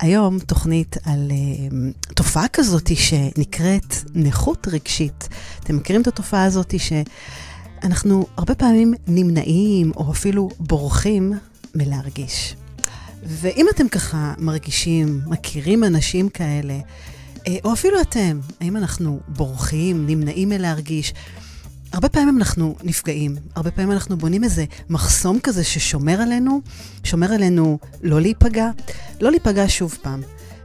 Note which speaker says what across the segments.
Speaker 1: היום תוכנית על uh, תופעה כזאת שנקראת נכות רגשית. אתם מכירים את התופעה הזאת שאנחנו הרבה פעמים נמנעים או אפילו בורחים מלהרגיש. ואם אתם ככה מרגישים, מכירים אנשים כאלה, אה, או אפילו אתם, האם אנחנו בורחים, נמנעים מלהרגיש? הרבה פעמים אנחנו נפגעים, הרבה פעמים אנחנו בונים איזה מחסום כזה ששומר עלינו, שומר עלינו לא להיפגע, לא להיפגע שוב פעם.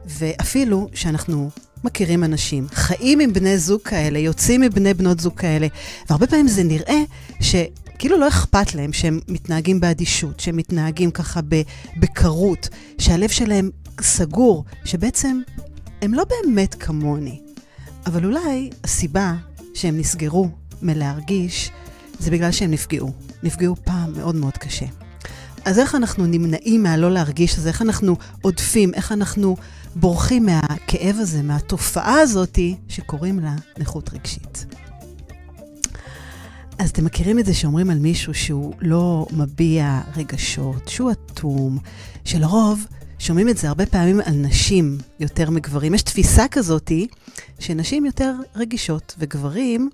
Speaker 1: ואפילו שאנחנו מכירים אנשים, חיים עם בני זוג כאלה, יוצאים מבני בנות זוג כאלה, והרבה פעמים זה נראה שכאילו לא אכפת להם שהם מתנהגים באדישות, שהם מתנהגים ככה בקרות, שהלב שלהם סגור, שבעצם הם לא באמת כמוני. אבל אולי הסיבה שהם נסגרו מלהרגיש, זה בגלל שהם נפגעו. נפגעו פעם מאוד מאוד קשה. אז איך אנחנו נמנעים מהלא להרגיש הזה? איך אנחנו עודפים? איך אנחנו בורחים מהכאב הזה, מהתופעה הזאתי שקוראים לה נכות רגשית? אז אתם מכירים את זה שאומרים על מישהו שהוא לא מביע רגשות, שהוא אטום, שלרוב שומעים את זה הרבה פעמים על נשים יותר מגברים. יש תפיסה כזאתי שנשים יותר רגישות, וגברים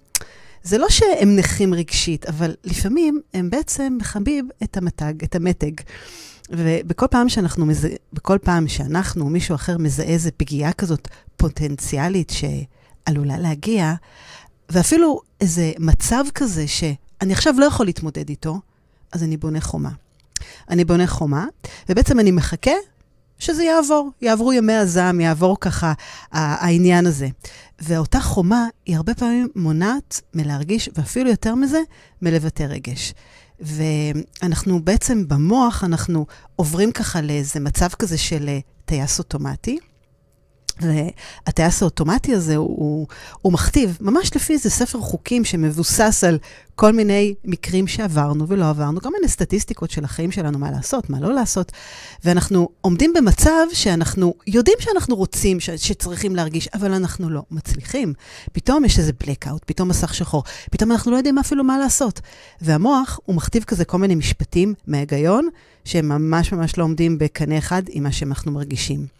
Speaker 1: זה לא שהם נכים רגשית, אבל לפעמים הם בעצם מכבים את המתג, את המתג. ובכל פעם שאנחנו, מזה, בכל פעם שאנחנו מישהו אחר מזהה איזה פגיעה כזאת פוטנציאלית שעלולה להגיע, ואפילו איזה מצב כזה שאני עכשיו לא יכול להתמודד איתו, אז אני בונה חומה. אני בונה חומה, ובעצם אני מחכה שזה יעבור, יעברו ימי הזעם, יעבור ככה העניין הזה. ואותה חומה היא הרבה פעמים מונעת מלהרגיש, ואפילו יותר מזה, מלבטא רגש. ואנחנו בעצם במוח, אנחנו עוברים ככה לאיזה מצב כזה של אה, טייס אוטומטי. והטייס האוטומטי הזה הוא, הוא מכתיב, ממש לפי איזה ספר חוקים שמבוסס על כל מיני מקרים שעברנו ולא עברנו, כל מיני סטטיסטיקות של החיים שלנו, מה לעשות, מה לא לעשות. ואנחנו עומדים במצב שאנחנו יודעים שאנחנו רוצים, ש, שצריכים להרגיש, אבל אנחנו לא מצליחים. פתאום יש איזה blackout, פתאום מסך שחור, פתאום אנחנו לא יודעים אפילו מה לעשות. והמוח, הוא מכתיב כזה כל מיני משפטים מההיגיון, שהם ממש ממש לא עומדים בקנה אחד עם מה שאנחנו מרגישים.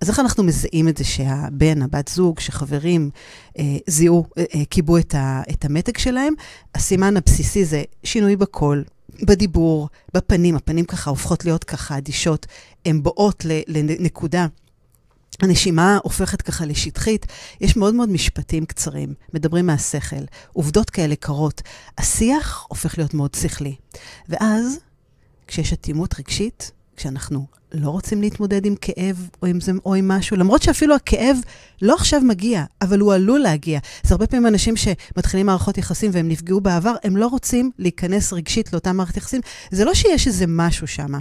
Speaker 1: אז איך אנחנו מזהים את זה שהבן, הבת זוג, שחברים אה, זיהו, אה, אה, קיבו את, ה, את המתג שלהם? הסימן הבסיסי זה שינוי בקול, בדיבור, בפנים, הפנים ככה הופכות להיות ככה אדישות, הן באות לנקודה. הנשימה הופכת ככה לשטחית, יש מאוד מאוד משפטים קצרים, מדברים מהשכל, עובדות כאלה קרות. השיח הופך להיות מאוד שכלי. ואז, כשיש אטימות רגשית, כשאנחנו לא רוצים להתמודד עם כאב או עם, זה, או עם משהו, למרות שאפילו הכאב לא עכשיו מגיע, אבל הוא עלול להגיע. זה הרבה פעמים אנשים שמתחילים מערכות יחסים והם נפגעו בעבר, הם לא רוצים להיכנס רגשית לאותה מערכת יחסים. זה לא שיש איזה משהו שם,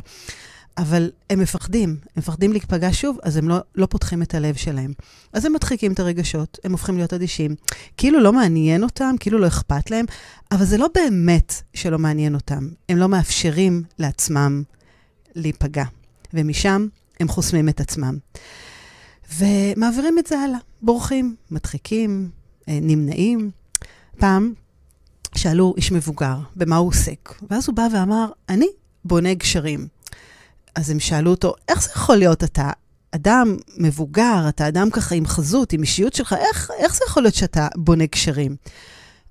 Speaker 1: אבל הם מפחדים, הם מפחדים להיפגע שוב, אז הם לא, לא פותחים את הלב שלהם. אז הם מדחיקים את הרגשות, הם הופכים להיות אדישים. כאילו לא מעניין אותם, כאילו לא אכפת להם, אבל זה לא באמת שלא מעניין אותם. הם לא מאפשרים לעצמם להיפגע. ומשם הם חוסמים את עצמם. ומעבירים את זה הלאה, בורחים, מדחיקים, אה, נמנעים. פעם שאלו איש מבוגר במה הוא עוסק, ואז הוא בא ואמר, אני בונה גשרים. אז הם שאלו אותו, איך זה יכול להיות אתה? אדם מבוגר, אתה אדם ככה עם חזות, עם אישיות שלך, איך, איך זה יכול להיות שאתה בונה גשרים?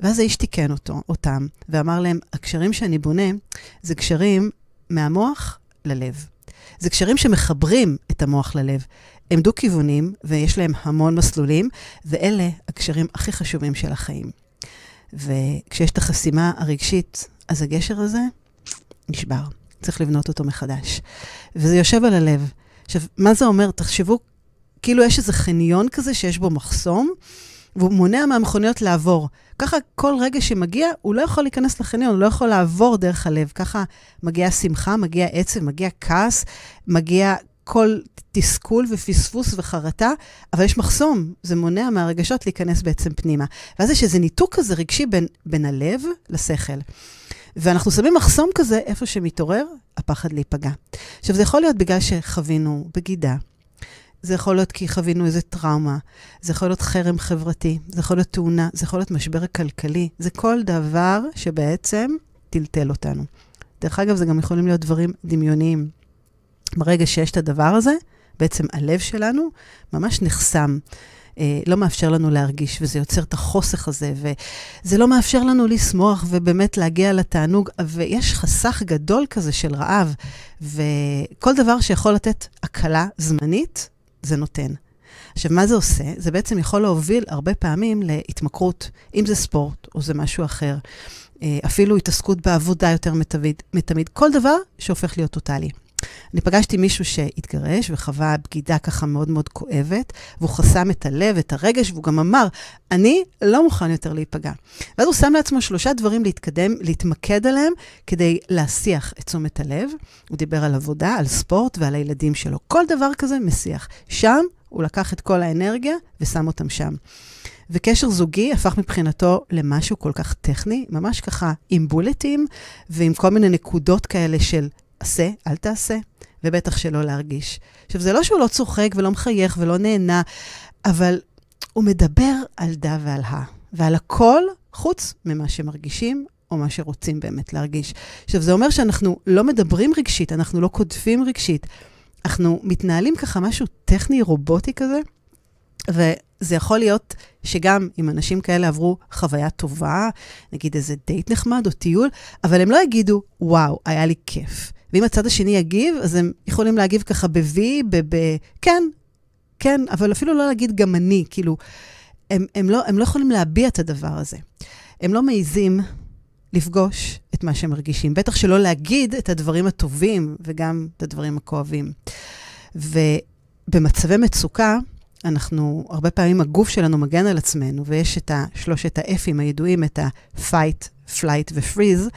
Speaker 1: ואז האיש תיקן אותו, אותם, ואמר להם, הגשרים שאני בונה זה גשרים מהמוח ללב. זה קשרים שמחברים את המוח ללב. הם דו-כיוונים ויש להם המון מסלולים, ואלה הקשרים הכי חשובים של החיים. וכשיש את החסימה הרגשית, אז הגשר הזה נשבר. צריך לבנות אותו מחדש. וזה יושב על הלב. עכשיו, מה זה אומר? תחשבו, כאילו יש איזה חניון כזה שיש בו מחסום, והוא מונע מהמכוניות לעבור. ככה כל רגע שמגיע, הוא לא יכול להיכנס לחניון, הוא לא יכול לעבור דרך הלב. ככה מגיעה שמחה, מגיע עצב, מגיע כעס, מגיע כל תסכול ופספוס וחרטה, אבל יש מחסום, זה מונע מהרגשות להיכנס בעצם פנימה. ואז יש איזה ניתוק כזה רגשי בין, בין הלב לשכל. ואנחנו שמים מחסום כזה איפה שמתעורר הפחד להיפגע. עכשיו, זה יכול להיות בגלל שחווינו בגידה, זה יכול להיות כי חווינו איזה טראומה, זה יכול להיות חרם חברתי, זה יכול להיות תאונה, זה יכול להיות משבר כלכלי, זה כל דבר שבעצם טלטל אותנו. דרך אגב, זה גם יכולים להיות דברים דמיוניים. ברגע שיש את הדבר הזה, בעצם הלב שלנו ממש נחסם. אה, לא מאפשר לנו להרגיש, וזה יוצר את החוסך הזה, וזה לא מאפשר לנו לשמוח ובאמת להגיע לתענוג, ויש חסך גדול כזה של רעב, וכל דבר שיכול לתת הקלה זמנית, זה נותן. עכשיו, מה זה עושה? זה בעצם יכול להוביל הרבה פעמים להתמכרות, אם זה ספורט או זה משהו אחר. אה, אפילו התעסקות בעבודה יותר מתמיד, מתמיד, כל דבר שהופך להיות טוטאלי. אני פגשתי מישהו שהתגרש וחווה בגידה ככה מאוד מאוד כואבת, והוא חסם את הלב, את הרגש, והוא גם אמר, אני לא מוכן יותר להיפגע. ואז הוא שם לעצמו שלושה דברים להתקדם, להתמקד עליהם, כדי להסיח את תשומת הלב. הוא דיבר על עבודה, על ספורט ועל הילדים שלו. כל דבר כזה מסיח. שם הוא לקח את כל האנרגיה ושם אותם שם. וקשר זוגי הפך מבחינתו למשהו כל כך טכני, ממש ככה עם בולטים ועם כל מיני נקודות כאלה של עשה, אל תעשה, ובטח שלא להרגיש. עכשיו, זה לא שהוא לא צוחק ולא מחייך ולא נהנה, אבל הוא מדבר על דה ועל ה, ועל הכל חוץ ממה שמרגישים או מה שרוצים באמת להרגיש. עכשיו, זה אומר שאנחנו לא מדברים רגשית, אנחנו לא כותבים רגשית. אנחנו מתנהלים ככה משהו טכני, רובוטי כזה, וזה יכול להיות שגם אם אנשים כאלה עברו חוויה טובה, נגיד איזה דייט נחמד או טיול, אבל הם לא יגידו, וואו, היה לי כיף. ואם הצד השני יגיב, אז הם יכולים להגיב ככה ב-V, ב... כן, כן, אבל אפילו לא להגיד גם אני, כאילו, הם, הם, לא, הם לא יכולים להביע את הדבר הזה. הם לא מעיזים לפגוש את מה שהם מרגישים, בטח שלא להגיד את הדברים הטובים וגם את הדברים הכואבים. ובמצבי מצוקה, אנחנו, הרבה פעמים הגוף שלנו מגן על עצמנו, ויש את שלושת ה-F'ים הידועים, את ה-fight, flight ו-freeze,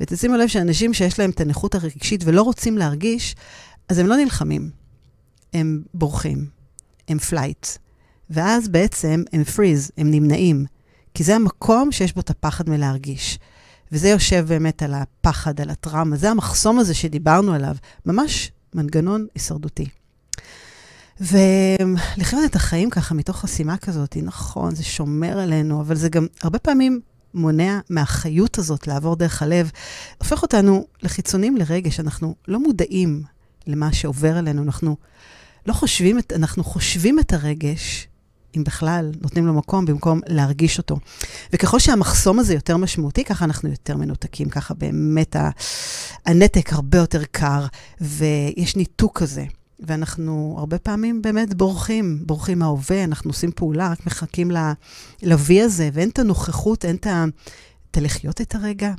Speaker 1: ותשימו לב שאנשים שיש להם את הנכות הרגשית ולא רוצים להרגיש, אז הם לא נלחמים, הם בורחים, הם flight. ואז בעצם הם freeze, הם נמנעים, כי זה המקום שיש בו את הפחד מלהרגיש. וזה יושב באמת על הפחד, על הטראומה, זה המחסום הזה שדיברנו עליו, ממש מנגנון הישרדותי. ולחיות את החיים ככה מתוך חסימה כזאת, נכון, זה שומר עלינו, אבל זה גם הרבה פעמים מונע מהחיות הזאת לעבור דרך הלב, הופך אותנו לחיצונים לרגש, אנחנו לא מודעים למה שעובר עלינו, אנחנו לא חושבים, את, אנחנו חושבים את הרגש, אם בכלל נותנים לו מקום, במקום להרגיש אותו. וככל שהמחסום הזה יותר משמעותי, ככה אנחנו יותר מנותקים, ככה באמת הנתק הרבה יותר קר, ויש ניתוק כזה. ואנחנו הרבה פעמים באמת בורחים, בורחים מההווה, אנחנו עושים פעולה, רק מחכים ל-V הזה, ואין את הנוכחות, אין את ה... את הלחיות את הרגע,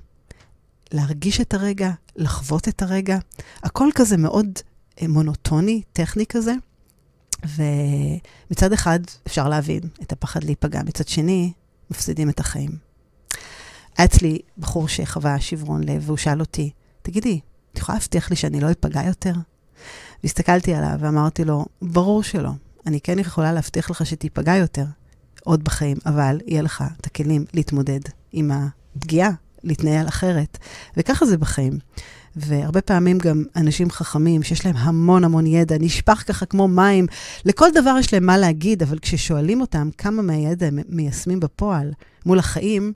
Speaker 1: להרגיש את הרגע, לחוות את הרגע. הכל כזה מאוד אה, מונוטוני, טכני כזה. ומצד אחד אפשר להבין את הפחד להיפגע, מצד שני, מפסידים את החיים. היה אצלי בחור שחווה שברון לב, והוא שאל אותי, תגידי, את יכולה להבטיח לי שאני לא אפגע יותר? והסתכלתי עליו ואמרתי לו, ברור שלא. אני כן יכולה להבטיח לך שתיפגע יותר עוד בחיים, אבל יהיה לך את הכלים להתמודד עם הפגיעה, להתנהל אחרת. וככה זה בחיים. והרבה פעמים גם אנשים חכמים, שיש להם המון המון ידע, נשפך ככה כמו מים, לכל דבר יש להם מה להגיד, אבל כששואלים אותם כמה מהידע הם מיישמים בפועל מול החיים,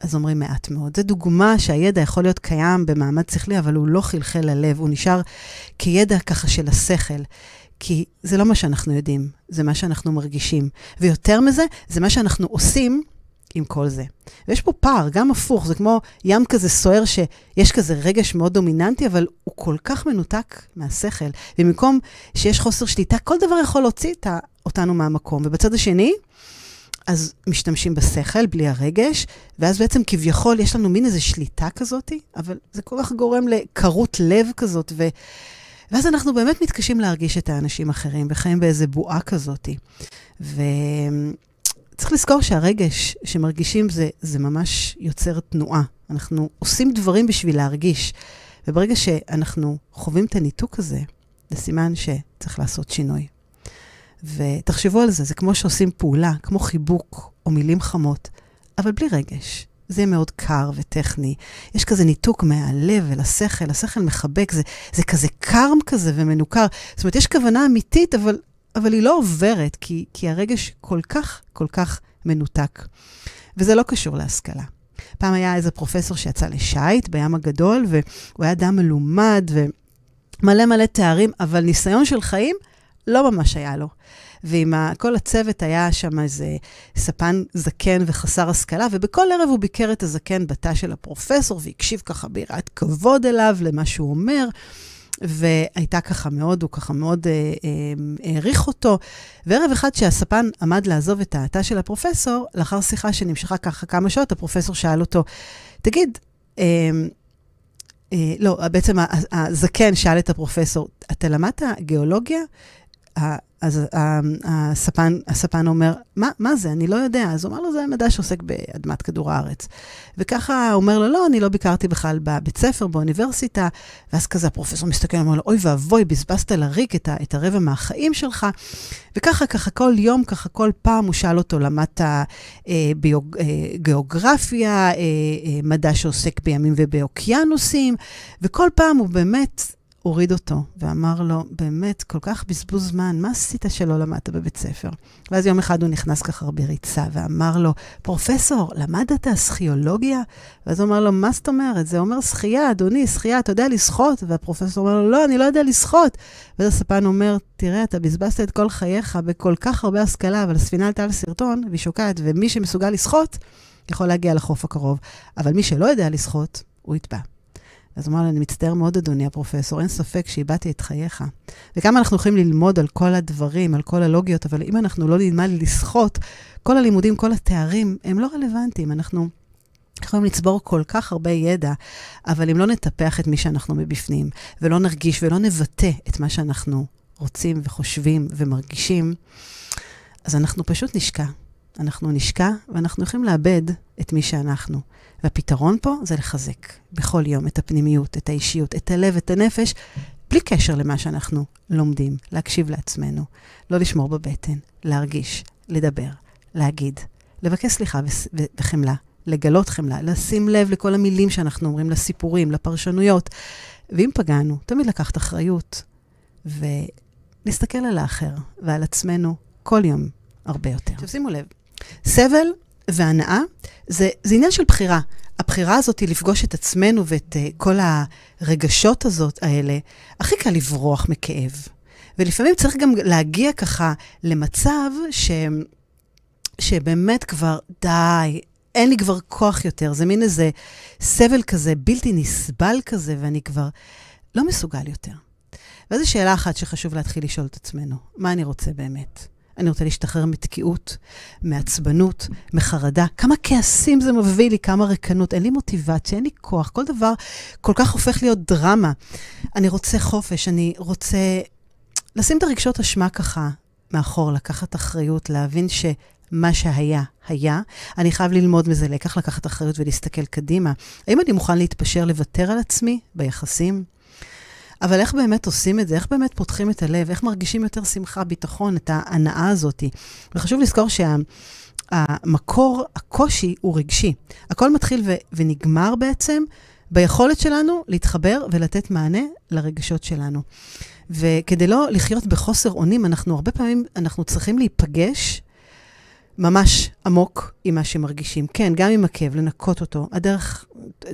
Speaker 1: אז אומרים מעט מאוד. זו דוגמה שהידע יכול להיות קיים במעמד שכלי, אבל הוא לא חלחל ללב, הוא נשאר כידע ככה של השכל. כי זה לא מה שאנחנו יודעים, זה מה שאנחנו מרגישים. ויותר מזה, זה מה שאנחנו עושים עם כל זה. ויש פה פער, גם הפוך, זה כמו ים כזה סוער שיש כזה רגש מאוד דומיננטי, אבל הוא כל כך מנותק מהשכל. ובמקום שיש חוסר שליטה, כל דבר יכול להוציא אותנו מהמקום. ובצד השני, אז משתמשים בשכל, בלי הרגש, ואז בעצם כביכול יש לנו מין איזו שליטה כזאת, אבל זה כל כך גורם לקרות לב כזאת, ו... ואז אנחנו באמת מתקשים להרגיש את האנשים האחרים, וחיים באיזה בועה כזאת. וצריך לזכור שהרגש שמרגישים זה, זה ממש יוצר תנועה. אנחנו עושים דברים בשביל להרגיש, וברגע שאנחנו חווים את הניתוק הזה, זה סימן שצריך לעשות שינוי. ותחשבו על זה, זה כמו שעושים פעולה, כמו חיבוק או מילים חמות, אבל בלי רגש. זה יהיה מאוד קר וטכני. יש כזה ניתוק מהלב אל השכל, השכל מחבק, זה, זה כזה קרם כזה ומנוכר. זאת אומרת, יש כוונה אמיתית, אבל, אבל היא לא עוברת, כי, כי הרגש כל כך, כל כך מנותק. וזה לא קשור להשכלה. פעם היה איזה פרופסור שיצא לשייט בים הגדול, והוא היה אדם מלומד ומלא מלא תארים, אבל ניסיון של חיים לא ממש היה לו. ועם ה, כל הצוות היה שם איזה ספן זקן וחסר השכלה, ובכל ערב הוא ביקר את הזקן בתא של הפרופסור, והקשיב ככה ביראת כבוד אליו, למה שהוא אומר. והייתה ככה מאוד, הוא ככה מאוד אה, אה, העריך אותו. וערב אחד שהספן עמד לעזוב את התא של הפרופסור, לאחר שיחה שנמשכה ככה כמה שעות, הפרופסור שאל אותו, תגיד, אה, אה, לא, בעצם הזקן שאל את הפרופסור, אתה למדת גיאולוגיה? אז הספן, הספן אומר, מה, מה זה? אני לא יודע. אז הוא אומר לו, זה מדע שעוסק באדמת כדור הארץ. וככה הוא אומר לו, לא, אני לא ביקרתי בכלל בבית ספר, באוניברסיטה. ואז כזה הפרופסור מסתכל, אומר לו, אוי ואבוי, בזבזת לריק את, את הרבע מהחיים שלך. וככה, ככה כל יום, ככה כל פעם הוא שאל אותו, למדת אה, ביוג, אה, גיאוגרפיה, אה, אה, מדע שעוסק בימים ובאוקיינוסים, וכל פעם הוא באמת הוריד אותו ואמר לו, באמת, כל כך בזבוז זמן, מה עשית שלא למדת בבית ספר? ואז יום אחד הוא נכנס ככה בריצה ואמר לו, פרופסור, למדת סכיולוגיה? ואז הוא אמר לו, מה זאת אומרת? זה אומר שחייה, אדוני, שחייה, אתה יודע לשחות? והפרופסור אומר לו, לא, אני לא יודע לשחות. ואז הספן אומר, תראה, אתה בזבזת את כל חייך בכל כך הרבה השכלה, אבל הספינה עלתה על סרטון והיא שוקעת, ומי שמסוגל לשחות, יכול להגיע לחוף הקרוב. אבל מי שלא יודע לשחות, הוא יטבע. אז אמר לי, אני מצטער מאוד, אדוני הפרופסור, אין ספק שאיבדתי את חייך. וכמה אנחנו יכולים ללמוד על כל הדברים, על כל הלוגיות, אבל אם אנחנו לא נלמד לשחות, כל הלימודים, כל התארים, הם לא רלוונטיים. אנחנו יכולים לצבור כל כך הרבה ידע, אבל אם לא נטפח את מי שאנחנו מבפנים, ולא נרגיש ולא נבטא את מה שאנחנו רוצים וחושבים ומרגישים, אז אנחנו פשוט נשקע. אנחנו נשקע ואנחנו יכולים לאבד את מי שאנחנו. והפתרון פה זה לחזק בכל יום את הפנימיות, את האישיות, את הלב, את הנפש, בלי קשר למה שאנחנו לומדים, להקשיב לעצמנו, לא לשמור בבטן, להרגיש, לדבר, להגיד, לבקש סליחה וחמלה, לגלות חמלה, לשים לב לכל המילים שאנחנו אומרים, לסיפורים, לפרשנויות. ואם פגענו, תמיד לקחת אחריות, ולהסתכל על האחר ועל עצמנו כל יום הרבה יותר. עכשיו שימו לב, סבל והנאה זה, זה עניין של בחירה. הבחירה הזאת היא לפגוש את עצמנו ואת uh, כל הרגשות הזאת האלה. הכי קל לברוח מכאב. ולפעמים צריך גם להגיע ככה למצב ש... שבאמת כבר, די, אין לי כבר כוח יותר. זה מין איזה סבל כזה, בלתי נסבל כזה, ואני כבר לא מסוגל יותר. וזו שאלה אחת שחשוב להתחיל לשאול את עצמנו, מה אני רוצה באמת? אני רוצה להשתחרר מתקיעות, מעצבנות, מחרדה. כמה כעסים זה מביא לי, כמה ריקנות. אין לי מוטיבציה, אין לי כוח. כל דבר כל כך הופך להיות דרמה. אני רוצה חופש, אני רוצה לשים את הרגשות אשמה ככה מאחור, לקחת אחריות, להבין שמה שהיה, היה. אני חייב ללמוד מזה לקח, לקחת אחריות ולהסתכל קדימה. האם אני מוכן להתפשר, לוותר על עצמי ביחסים? אבל איך באמת עושים את זה? איך באמת פותחים את הלב? איך מרגישים יותר שמחה, ביטחון, את ההנאה הזאת? וחשוב לזכור שה, הקושי הוא רגשי. הכל מתחיל ו- ונגמר בעצם ביכולת שלנו להתחבר ולתת מענה לרגשות שלנו. וכדי לא לחיות בחוסר אונים, אנחנו הרבה פעמים, אנחנו צריכים להיפגש ממש עמוק עם מה שמרגישים. כן, גם עם הכאב, לנקות אותו. הדרך,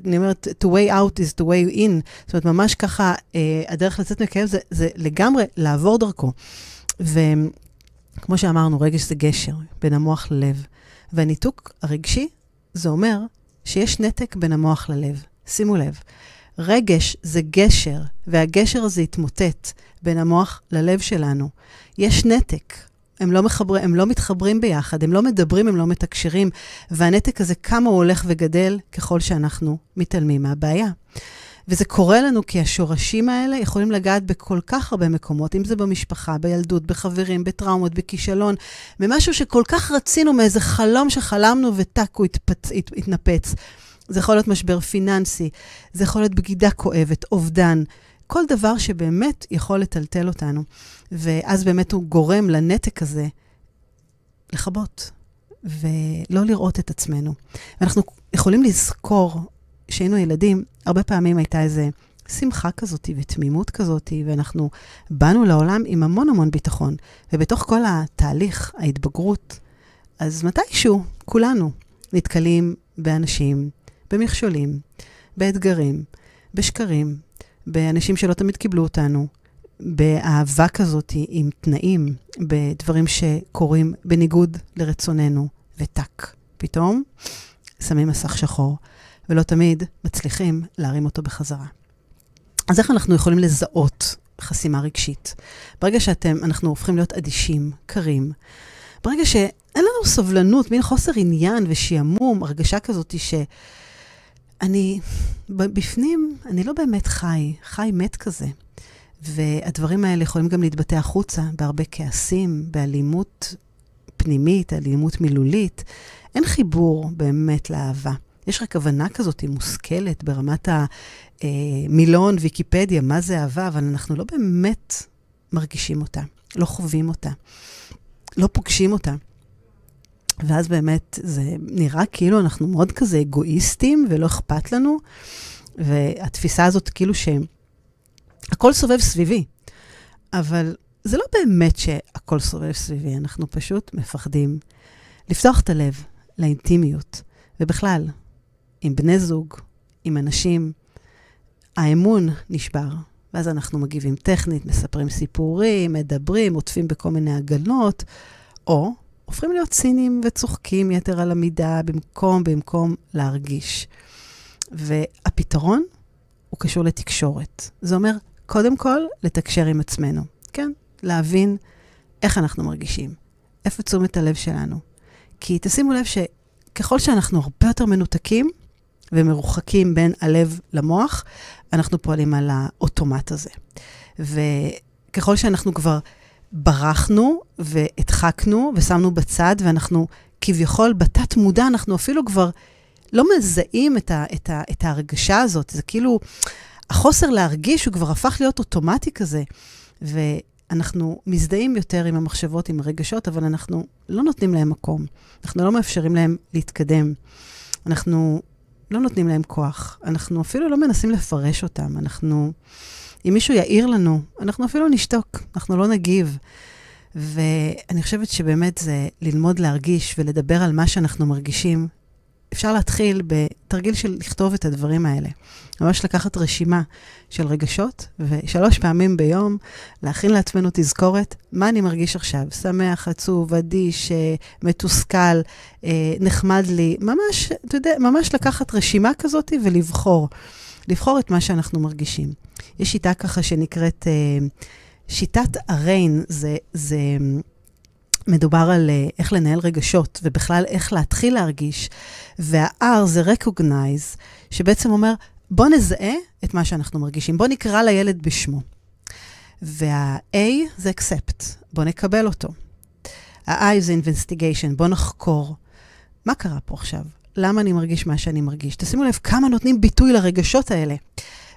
Speaker 1: אני אומרת, to way out is to way in. זאת אומרת, ממש ככה, אה, הדרך לצאת מכאב זה, זה לגמרי לעבור דרכו. וכמו שאמרנו, רגש זה גשר בין המוח ללב. והניתוק הרגשי, זה אומר שיש נתק בין המוח ללב. שימו לב, רגש זה גשר, והגשר הזה יתמוטט בין המוח ללב שלנו. יש נתק. הם לא, מחבר, הם לא מתחברים ביחד, הם לא מדברים, הם לא מתקשרים, והנתק הזה, כמה הוא הולך וגדל ככל שאנחנו מתעלמים מהבעיה. וזה קורה לנו כי השורשים האלה יכולים לגעת בכל כך הרבה מקומות, אם זה במשפחה, בילדות, בחברים, בטראומות, בכישלון, במשהו שכל כך רצינו, מאיזה חלום שחלמנו וטאק, הוא התפצ... הת... התנפץ. זה יכול להיות משבר פיננסי, זה יכול להיות בגידה כואבת, אובדן. כל דבר שבאמת יכול לטלטל אותנו. ואז באמת הוא גורם לנתק הזה לכבות ולא לראות את עצמנו. ואנחנו יכולים לזכור שהיינו ילדים, הרבה פעמים הייתה איזו שמחה כזאת ותמימות כזאת, ואנחנו באנו לעולם עם המון המון ביטחון. ובתוך כל התהליך, ההתבגרות, אז מתישהו, כולנו נתקלים באנשים, במכשולים, באתגרים, בשקרים, באנשים שלא תמיד קיבלו אותנו, באהבה כזאת עם תנאים, בדברים שקורים בניגוד לרצוננו, וטאק, פתאום שמים מסך שחור, ולא תמיד מצליחים להרים אותו בחזרה. אז איך אנחנו יכולים לזהות חסימה רגשית? ברגע שאתם, אנחנו הופכים להיות אדישים, קרים, ברגע שאין לנו סובלנות, מין חוסר עניין ושעמום, הרגשה כזאת שאני, בפנים, אני לא באמת חי, חי מת כזה. והדברים האלה יכולים גם להתבטא החוצה בהרבה כעסים, באלימות פנימית, אלימות מילולית. אין חיבור באמת לאהבה. יש רק הבנה כזאת מושכלת ברמת המילון, ויקיפדיה, מה זה אהבה, אבל אנחנו לא באמת מרגישים אותה, לא חווים אותה, לא פוגשים אותה. ואז באמת זה נראה כאילו אנחנו מאוד כזה אגואיסטים ולא אכפת לנו, והתפיסה הזאת כאילו שהכל סובב סביבי, אבל זה לא באמת שהכל סובב סביבי, אנחנו פשוט מפחדים לפתוח את הלב לאינטימיות, ובכלל, עם בני זוג, עם אנשים, האמון נשבר. ואז אנחנו מגיבים טכנית, מספרים סיפורים, מדברים, עוטפים בכל מיני הגנות, או הופכים להיות ציניים וצוחקים יתר על המידה במקום, במקום להרגיש. והפתרון הוא קשור לתקשורת. זה אומר, קודם כל, לתקשר עם עצמנו. כן, להבין איך אנחנו מרגישים, איפה תשומת הלב שלנו. כי תשימו לב שככל שאנחנו הרבה יותר מנותקים ומרוחקים בין הלב למוח, אנחנו פועלים על האוטומט הזה. וככל שאנחנו כבר ברחנו והדחקנו ושמנו בצד, ואנחנו כביכול בתת מודע, אנחנו אפילו כבר לא מזהים את, ה, את, ה, את ההרגשה הזאת. זה כאילו, החוסר להרגיש הוא כבר הפך להיות אוטומטי כזה. ואנחנו מזדהים יותר עם המחשבות, עם הרגשות, אבל אנחנו לא נותנים להם מקום. אנחנו לא מאפשרים להם להתקדם. אנחנו לא נותנים להם כוח. אנחנו אפילו לא מנסים לפרש אותם. אנחנו, אם מישהו יעיר לנו, אנחנו אפילו נשתוק, אנחנו לא נגיב. ואני חושבת שבאמת זה ללמוד להרגיש ולדבר על מה שאנחנו מרגישים. אפשר להתחיל בתרגיל של לכתוב את הדברים האלה. ממש לקחת רשימה של רגשות, ושלוש פעמים ביום להכין לעצמנו תזכורת, מה אני מרגיש עכשיו? שמח, עצוב, אדיש, אה, מתוסכל, אה, נחמד לי. ממש, אתה יודע, ממש לקחת רשימה כזאת ולבחור. לבחור את מה שאנחנו מרגישים. יש שיטה ככה שנקראת אה, שיטת הריין, זה, זה מדובר על איך לנהל רגשות, ובכלל איך להתחיל להרגיש. וה-R זה recognize, שבעצם אומר, בוא נזהה את מה שאנחנו מרגישים. בוא נקרא לילד בשמו. וה-A זה accept, בוא נקבל אותו. ה-I זה investigation, בוא נחקור. מה קרה פה עכשיו? למה אני מרגיש מה שאני מרגיש? תשימו לב כמה נותנים ביטוי לרגשות האלה.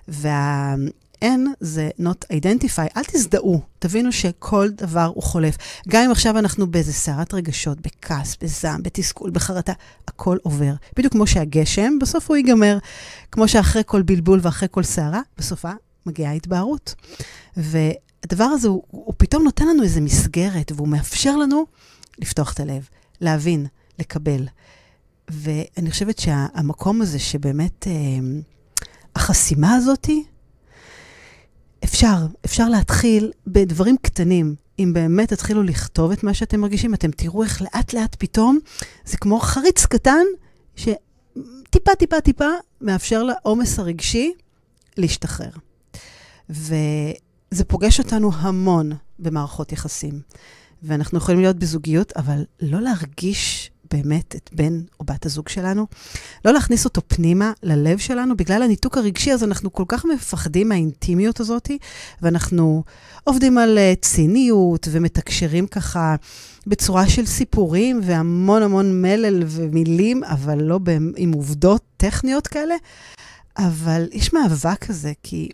Speaker 1: וה... N זה not identify, אל תזדהו, תבינו שכל דבר הוא חולף. גם אם עכשיו אנחנו באיזה סערת רגשות, בכעס, בזעם, בתסכול, בחרטה, הכל עובר. בדיוק כמו שהגשם, בסוף הוא ייגמר. כמו שאחרי כל בלבול ואחרי כל סערה, בסופה מגיעה התבהרות. והדבר הזה, הוא, הוא פתאום נותן לנו איזו מסגרת, והוא מאפשר לנו לפתוח את הלב, להבין, לקבל. ואני חושבת שהמקום הזה שבאמת, אה, החסימה הזאתי, אפשר, אפשר להתחיל בדברים קטנים. אם באמת תתחילו לכתוב את מה שאתם מרגישים, אתם תראו איך לאט-לאט פתאום, זה כמו חריץ קטן, שטיפה, טיפה, טיפה, מאפשר לעומס הרגשי להשתחרר. וזה פוגש אותנו המון במערכות יחסים. ואנחנו יכולים להיות בזוגיות, אבל לא להרגיש באמת את בן או בת הזוג שלנו, לא להכניס אותו פנימה ללב שלנו, בגלל הניתוק הרגשי, אז אנחנו כל כך מפחדים מהאינטימיות הזאת, ואנחנו עובדים על uh, ציניות ומתקשרים ככה בצורה של סיפורים והמון המון מלל ומילים, אבל לא עם עובדות טכניות כאלה. אבל יש מאבק כזה, כי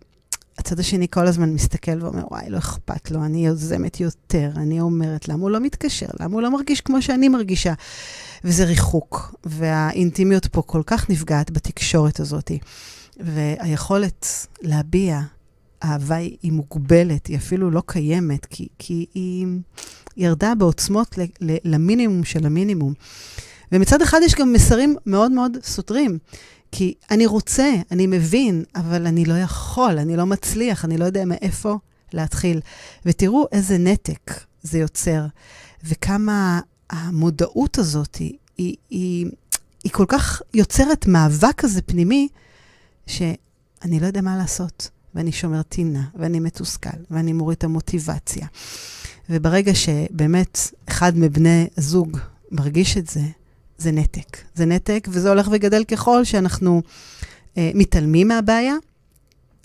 Speaker 1: הצד השני כל הזמן מסתכל ואומר, וואי, לא אכפת לו, אני יוזמת יותר, אני אומרת, למה הוא לא מתקשר? למה הוא לא מרגיש כמו שאני מרגישה? וזה ריחוק, והאינטימיות פה כל כך נפגעת בתקשורת הזאת. והיכולת להביע אהבה היא מוגבלת, היא אפילו לא קיימת, כי, כי היא ירדה בעוצמות ל, ל, למינימום של המינימום. ומצד אחד יש גם מסרים מאוד מאוד סותרים. כי אני רוצה, אני מבין, אבל אני לא יכול, אני לא מצליח, אני לא יודע מאיפה להתחיל. ותראו איזה נתק זה יוצר, וכמה המודעות הזאת היא, היא, היא, היא כל כך יוצרת מאבק כזה פנימי, שאני לא יודע מה לעשות. ואני שומר טינה, ואני מתוסכל, ואני מוריד את המוטיבציה. וברגע שבאמת אחד מבני הזוג מרגיש את זה, זה נתק. זה נתק, וזה הולך וגדל ככל שאנחנו אה, מתעלמים מהבעיה.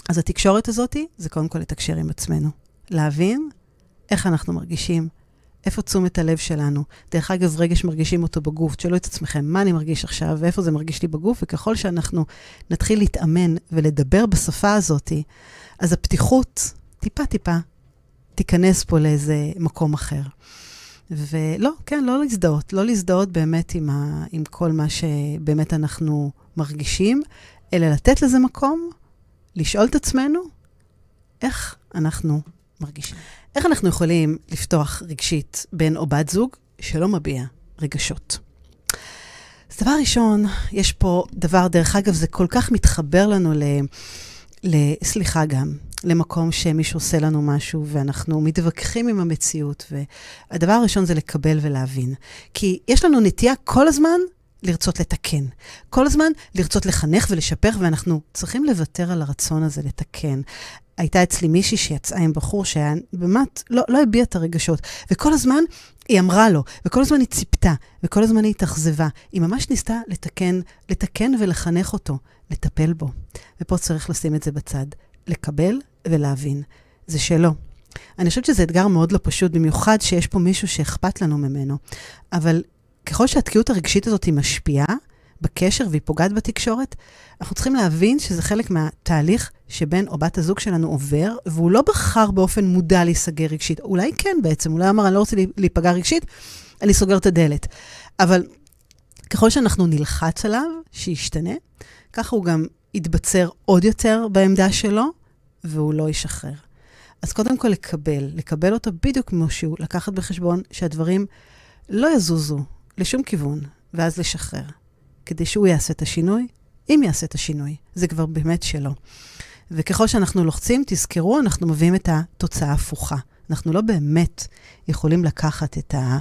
Speaker 1: אז התקשורת הזאת זה קודם כל לתקשר עם עצמנו. להבין איך אנחנו מרגישים, איפה תשומת הלב שלנו. דרך אגב, רגש מרגישים אותו בגוף. תשאלו את עצמכם, מה אני מרגיש עכשיו ואיפה זה מרגיש לי בגוף, וככל שאנחנו נתחיל להתאמן ולדבר בשפה הזאת, אז הפתיחות טיפה-טיפה תיכנס פה לאיזה מקום אחר. ולא, כן, לא להזדהות. לא להזדהות באמת עם, ה, עם כל מה שבאמת אנחנו מרגישים, אלא לתת לזה מקום, לשאול את עצמנו איך אנחנו מרגישים. איך אנחנו יכולים לפתוח רגשית בן או בת זוג שלא מביע רגשות? אז דבר ראשון, יש פה דבר, דרך אגב, זה כל כך מתחבר לנו ל... ל סליחה גם, למקום שמישהו עושה לנו משהו ואנחנו מתווכחים עם המציאות. והדבר הראשון זה לקבל ולהבין. כי יש לנו נטייה כל הזמן לרצות לתקן. כל הזמן לרצות לחנך ולשפר, ואנחנו צריכים לוותר על הרצון הזה לתקן. הייתה אצלי מישהי שיצאה עם בחור שהיה באמת, לא, לא הביע את הרגשות. וכל הזמן היא אמרה לו, וכל הזמן היא ציפתה, וכל הזמן היא התאכזבה. היא ממש ניסתה לתקן, לתקן ולחנך אותו, לטפל בו. ופה צריך לשים את זה בצד. לקבל ולהבין. זה שלו. אני חושבת שזה אתגר מאוד לא פשוט, במיוחד שיש פה מישהו שאכפת לנו ממנו. אבל ככל שהתקיעות הרגשית הזאת היא משפיעה בקשר והיא פוגעת בתקשורת, אנחנו צריכים להבין שזה חלק מהתהליך שבן או בת הזוג שלנו עובר, והוא לא בחר באופן מודע להיסגר רגשית. אולי כן בעצם, אולי אמר, אני לא רוצה להיפגע רגשית, אני סוגר את הדלת. אבל ככל שאנחנו נלחץ עליו, שישתנה, ככה הוא גם יתבצר עוד יותר בעמדה שלו, והוא לא ישחרר. אז קודם כל לקבל, לקבל אותו בדיוק כמו שהוא, לקחת בחשבון שהדברים לא יזוזו לשום כיוון, ואז לשחרר. כדי שהוא יעשה את השינוי, אם יעשה את השינוי. זה כבר באמת שלו. וככל שאנחנו לוחצים, תזכרו, אנחנו מביאים את התוצאה ההפוכה. אנחנו לא באמת יכולים לקחת את, ה,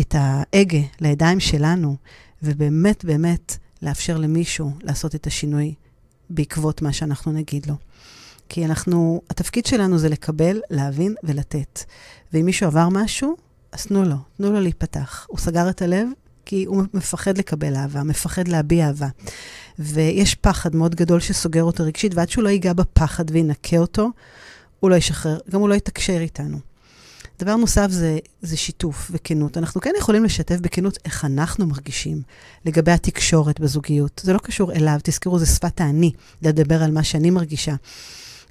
Speaker 1: את ההגה לידיים שלנו, ובאמת באמת לאפשר למישהו לעשות את השינוי בעקבות מה שאנחנו נגיד לו. כי אנחנו, התפקיד שלנו זה לקבל, להבין ולתת. ואם מישהו עבר משהו, אז תנו לו, תנו לו להיפתח. הוא סגר את הלב כי הוא מפחד לקבל אהבה, מפחד להביע אהבה. ויש פחד מאוד גדול שסוגר אותו רגשית, ועד שהוא לא ייגע בפחד וינקה אותו, הוא לא ישחרר, גם הוא לא יתקשר איתנו. דבר נוסף זה, זה שיתוף וכנות. אנחנו כן יכולים לשתף בכנות איך אנחנו מרגישים לגבי התקשורת בזוגיות. זה לא קשור אליו, תזכרו, זה שפת האני, לדבר על מה שאני מרגישה.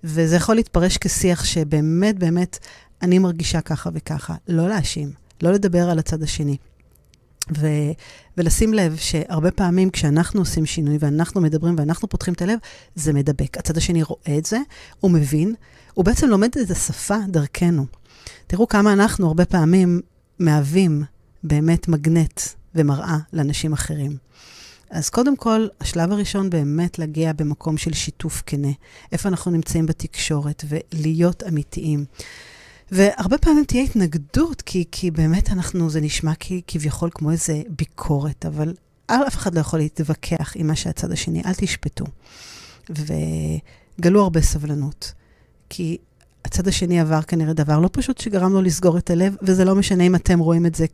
Speaker 1: וזה יכול להתפרש כשיח שבאמת, באמת, אני מרגישה ככה וככה. לא להאשים, לא לדבר על הצד השני. ו, ולשים לב שהרבה פעמים כשאנחנו עושים שינוי ואנחנו מדברים ואנחנו פותחים את הלב, זה מדבק. הצד השני רואה את זה, הוא מבין, הוא בעצם לומד את השפה דרכנו. תראו כמה אנחנו הרבה פעמים מהווים באמת מגנט ומראה לאנשים אחרים. אז קודם כל, השלב הראשון באמת להגיע במקום של שיתוף כנה. איפה אנחנו נמצאים בתקשורת ולהיות אמיתיים. והרבה פעמים תהיה התנגדות, כי, כי באמת אנחנו, זה נשמע כי, כביכול כמו איזה ביקורת, אבל אף אחד לא יכול להתווכח עם מה שהצד השני, אל תשפטו. וגלו הרבה סבלנות. כי הצד השני עבר כנראה דבר לא פשוט שגרם לו לסגור את הלב, וזה לא משנה אם אתם רואים את זה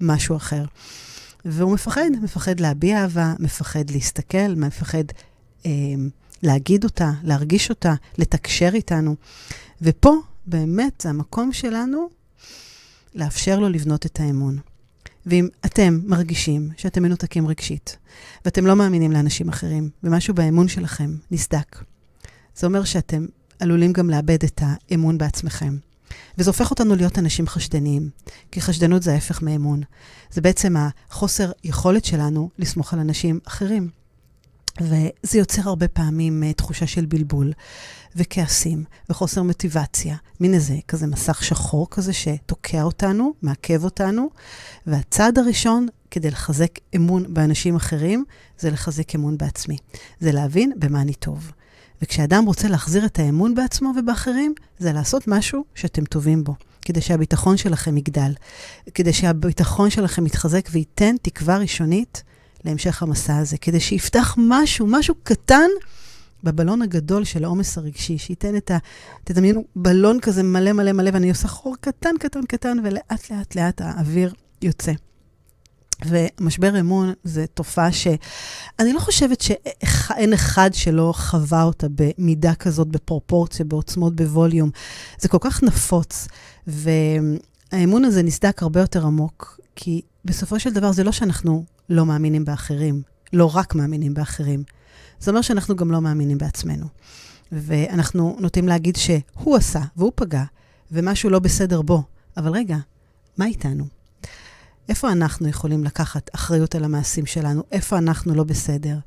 Speaker 1: כמשהו אחר. והוא מפחד, מפחד להביע אהבה, מפחד להסתכל, מפחד אה, להגיד אותה, להרגיש אותה, לתקשר איתנו. ופה באמת זה המקום שלנו לאפשר לו לבנות את האמון. ואם אתם מרגישים שאתם מנותקים רגשית, ואתם לא מאמינים לאנשים אחרים, ומשהו באמון שלכם נסדק, זה אומר שאתם עלולים גם לאבד את האמון בעצמכם. וזה הופך אותנו להיות אנשים חשדניים, כי חשדנות זה ההפך מאמון. זה בעצם החוסר יכולת שלנו לסמוך על אנשים אחרים. וזה יוצר הרבה פעמים uh, תחושה של בלבול וכעסים וחוסר מוטיבציה, מין איזה כזה מסך שחור כזה שתוקע אותנו, מעכב אותנו. והצעד הראשון כדי לחזק אמון באנשים אחרים, זה לחזק אמון בעצמי. זה להבין במה אני טוב. וכשאדם רוצה להחזיר את האמון בעצמו ובאחרים, זה לעשות משהו שאתם טובים בו, כדי שהביטחון שלכם יגדל, כדי שהביטחון שלכם יתחזק וייתן תקווה ראשונית להמשך המסע הזה, כדי שיפתח משהו, משהו קטן בבלון הגדול של העומס הרגשי, שייתן את ה... תדמיינו, בלון כזה מלא מלא מלא, ואני עושה חור קטן קטן קטן, ולאט לאט לאט האוויר יוצא. ומשבר אמון זה תופעה שאני לא חושבת שאין אחד שלא חווה אותה במידה כזאת, בפרופורציה, בעוצמות, בווליום. זה כל כך נפוץ, והאמון הזה נסדק הרבה יותר עמוק, כי בסופו של דבר זה לא שאנחנו לא מאמינים באחרים, לא רק מאמינים באחרים. זה אומר שאנחנו גם לא מאמינים בעצמנו. ואנחנו נוטים להגיד שהוא עשה והוא פגע, ומשהו לא בסדר בו. אבל רגע, מה איתנו? איפה אנחנו יכולים לקחת אחריות על המעשים שלנו? איפה אנחנו לא בסדר?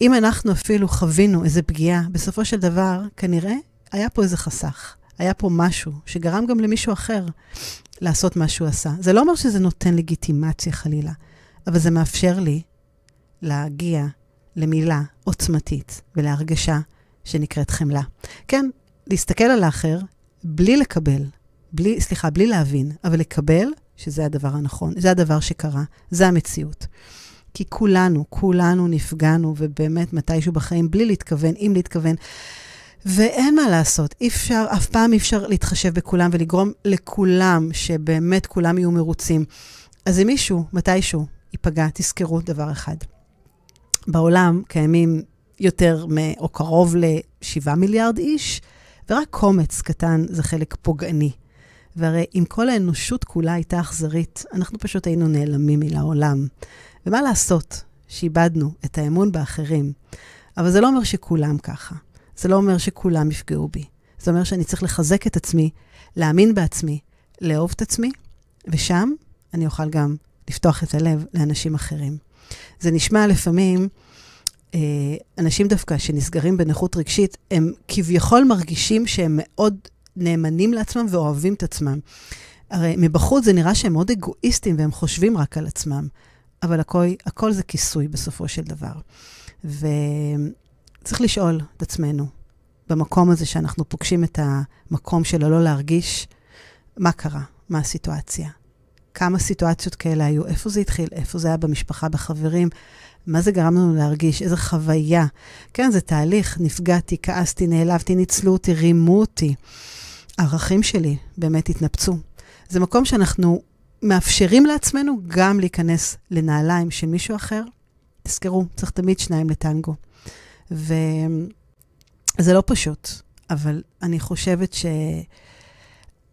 Speaker 1: אם אנחנו אפילו חווינו איזו פגיעה, בסופו של דבר, כנראה היה פה איזה חסך. היה פה משהו שגרם גם למישהו אחר לעשות מה שהוא עשה. זה לא אומר שזה נותן לגיטימציה חלילה, אבל זה מאפשר לי להגיע למילה עוצמתית ולהרגשה שנקראת חמלה. כן, להסתכל על האחר בלי לקבל, בלי, סליחה, בלי להבין, אבל לקבל שזה הדבר הנכון, זה הדבר שקרה, זה המציאות. כי כולנו, כולנו נפגענו, ובאמת מתישהו בחיים, בלי להתכוון, אם להתכוון. ואין מה לעשות, אי אפשר, אף פעם אי אפשר להתחשב בכולם ולגרום לכולם שבאמת כולם יהיו מרוצים. אז אם מישהו, מתישהו, ייפגע, תזכרו דבר אחד. בעולם קיימים יותר מ... או קרוב ל-7 מיליארד איש, ורק קומץ קטן זה חלק פוגעני. והרי אם כל האנושות כולה הייתה אכזרית, אנחנו פשוט היינו נעלמים מן העולם. ומה לעשות שאיבדנו את האמון באחרים? אבל זה לא אומר שכולם ככה. זה לא אומר שכולם יפגעו בי. זה אומר שאני צריך לחזק את עצמי, להאמין בעצמי, לאהוב את עצמי, ושם אני אוכל גם לפתוח את הלב לאנשים אחרים. זה נשמע לפעמים, אה, אנשים דווקא שנסגרים בנכות רגשית, הם כביכול מרגישים שהם מאוד נאמנים לעצמם ואוהבים את עצמם. הרי מבחוץ זה נראה שהם מאוד אגואיסטים והם חושבים רק על עצמם, אבל הכל, הכל זה כיסוי בסופו של דבר. וצריך לשאול את עצמנו, במקום הזה שאנחנו פוגשים את המקום של הלא להרגיש, מה קרה? מה הסיטואציה? כמה סיטואציות כאלה היו? איפה זה התחיל? איפה זה היה במשפחה, בחברים? מה זה גרם לנו להרגיש? איזו חוויה. כן, זה תהליך. נפגעתי, כעסתי, נעלבתי, ניצלו אותי, רימו אותי. הערכים שלי באמת התנפצו. זה מקום שאנחנו מאפשרים לעצמנו גם להיכנס לנעליים של מישהו אחר. תזכרו, צריך תמיד שניים לטנגו. וזה לא פשוט, אבל אני חושבת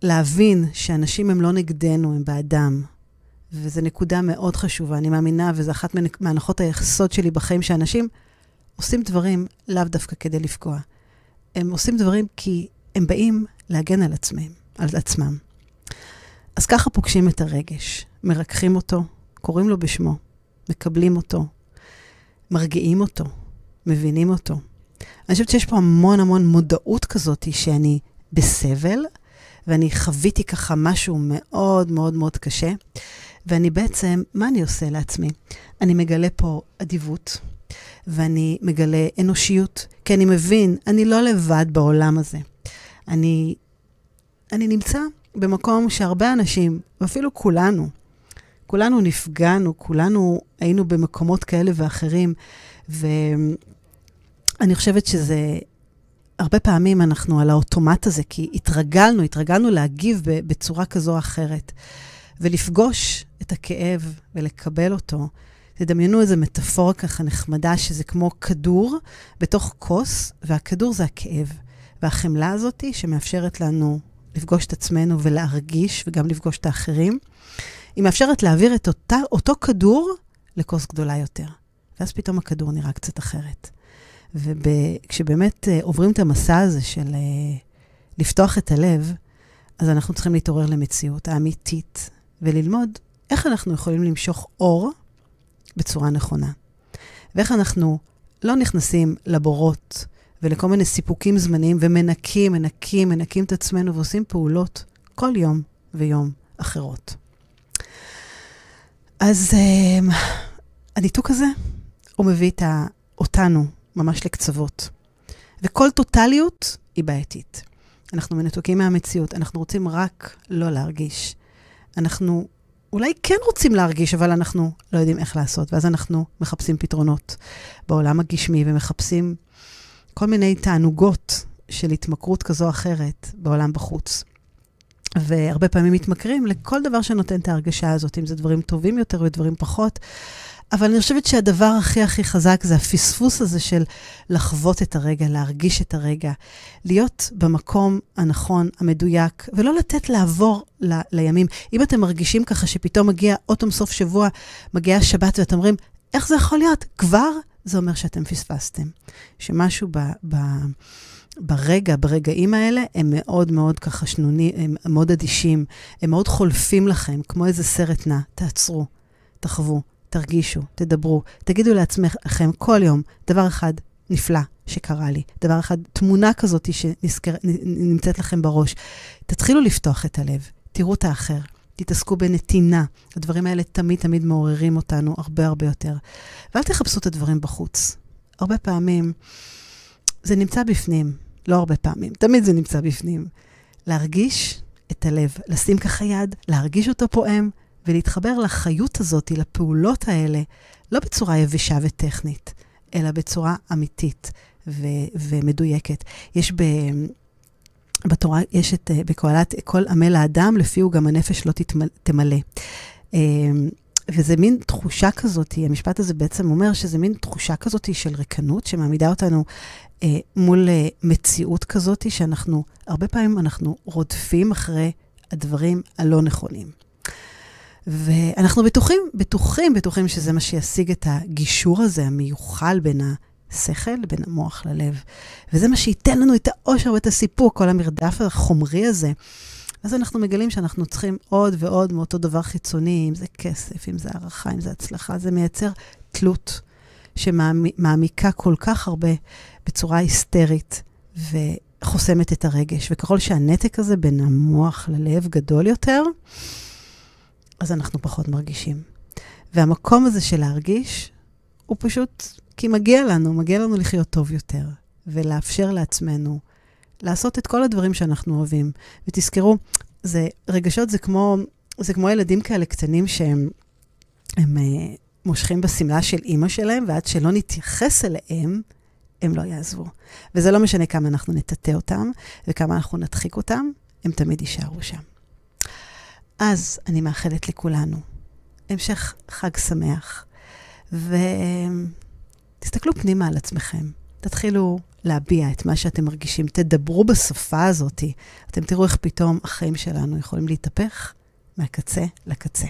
Speaker 1: שלהבין שאנשים הם לא נגדנו, הם בעדם. וזו נקודה מאוד חשובה, אני מאמינה, וזו אחת מהנחות היחסות שלי בחיים, שאנשים עושים דברים לאו דווקא כדי לפגוע. הם עושים דברים כי הם באים להגן על עצמם, על עצמם. אז ככה פוגשים את הרגש, מרככים אותו, קוראים לו בשמו, מקבלים אותו, מרגיעים אותו, מבינים אותו. אני חושבת שיש פה המון המון מודעות כזאת שאני בסבל, ואני חוויתי ככה משהו מאוד מאוד מאוד קשה, ואני בעצם, מה אני עושה לעצמי? אני מגלה פה אדיבות, ואני מגלה אנושיות, כי אני מבין, אני לא לבד בעולם הזה. אני, אני נמצא במקום שהרבה אנשים, ואפילו כולנו, כולנו נפגענו, כולנו היינו במקומות כאלה ואחרים, ואני חושבת שזה, הרבה פעמים אנחנו על האוטומט הזה, כי התרגלנו, התרגלנו להגיב בצורה כזו או אחרת. ולפגוש את הכאב ולקבל אותו. תדמיינו איזו מטאפורה ככה נחמדה, שזה כמו כדור בתוך כוס, והכדור זה הכאב. והחמלה הזאת שמאפשרת לנו לפגוש את עצמנו ולהרגיש, וגם לפגוש את האחרים, היא מאפשרת להעביר את אותה, אותו כדור לכוס גדולה יותר. ואז פתאום הכדור נראה קצת אחרת. וכשבאמת uh, עוברים את המסע הזה של uh, לפתוח את הלב, אז אנחנו צריכים להתעורר למציאות האמיתית וללמוד איך אנחנו יכולים למשוך אור בצורה נכונה. ואיך אנחנו לא נכנסים לבורות ולכל מיני סיפוקים זמניים, ומנקים, מנקים, מנקים את עצמנו ועושים פעולות כל יום ויום אחרות. אז uh, הניתוק הזה, הוא מביא את אותנו ממש לקצוות. וכל טוטליות היא בעייתית. אנחנו מנותקים מהמציאות, אנחנו רוצים רק לא להרגיש. אנחנו אולי כן רוצים להרגיש, אבל אנחנו לא יודעים איך לעשות, ואז אנחנו מחפשים פתרונות בעולם הגשמי ומחפשים כל מיני תענוגות של התמכרות כזו או אחרת בעולם בחוץ. והרבה פעמים מתמכרים לכל דבר שנותן את ההרגשה הזאת, אם זה דברים טובים יותר ודברים פחות. אבל אני חושבת שהדבר הכי הכי חזק זה הפספוס הזה של לחוות את הרגע, להרגיש את הרגע, להיות במקום הנכון, המדויק, ולא לתת לעבור ל- לימים. אם אתם מרגישים ככה שפתאום מגיע אוטום סוף שבוע, מגיעה שבת ואתם אומרים, איך זה יכול להיות? כבר? זה אומר שאתם פספסתם. שמשהו ב... ב- ברגע, ברגעים האלה, הם מאוד מאוד ככה שנונים, הם מאוד אדישים, הם מאוד חולפים לכם, כמו איזה סרט נע. תעצרו, תחוו, תרגישו, תדברו, תגידו לעצמכם כל יום דבר אחד נפלא שקרה לי, דבר אחד, תמונה כזאת שנמצאת לכם בראש. תתחילו לפתוח את הלב, תראו את האחר, תתעסקו בנתינה. הדברים האלה תמיד תמיד מעוררים אותנו הרבה הרבה יותר. ואל תחפשו את הדברים בחוץ. הרבה פעמים זה נמצא בפנים, לא הרבה פעמים, תמיד זה נמצא בפנים. להרגיש את הלב, לשים ככה יד, להרגיש אותו פועם, ולהתחבר לחיות הזאת, לפעולות האלה, לא בצורה יבשה וטכנית, אלא בצורה אמיתית ו- ומדויקת. יש ב... בתורה, יש את, אה, בקהלת, כל עמל האדם, לפי הוא גם הנפש לא תמלא. אה, וזה מין תחושה כזאת, המשפט הזה בעצם אומר שזה מין תחושה כזאת של ריקנות, שמעמידה אותנו אה, מול מציאות כזאת, שאנחנו, הרבה פעמים אנחנו רודפים אחרי הדברים הלא נכונים. ואנחנו בטוחים, בטוחים, בטוחים שזה מה שישיג את הגישור הזה, המיוחל בין השכל לבין המוח ללב. וזה מה שייתן לנו את האושר ואת הסיפוק, כל המרדף החומרי הזה. אז אנחנו מגלים שאנחנו צריכים עוד ועוד מאותו דבר חיצוני, אם זה כסף, אם זה הערכה, אם זה הצלחה, זה מייצר תלות שמעמיקה כל כך הרבה בצורה היסטרית וחוסמת את הרגש. וככל שהנתק הזה בין המוח ללב גדול יותר, אז אנחנו פחות מרגישים. והמקום הזה של להרגיש, הוא פשוט כי מגיע לנו, מגיע לנו לחיות טוב יותר, ולאפשר לעצמנו לעשות את כל הדברים שאנחנו אוהבים. ותזכרו, זה, רגשות זה כמו, זה כמו ילדים כאלה קטנים שהם הם, uh, מושכים בשמלה של אימא שלהם, ועד שלא נתייחס אליהם, הם לא יעזבו. וזה לא משנה כמה אנחנו נטאטא אותם, וכמה אנחנו נדחיק אותם, הם תמיד יישארו שם. אז אני מאחלת לכולנו המשך חג שמח, ותסתכלו פנימה על עצמכם. תתחילו להביע את מה שאתם מרגישים, תדברו בשפה הזאת. אתם תראו איך פתאום החיים שלנו יכולים להתהפך מהקצה לקצה.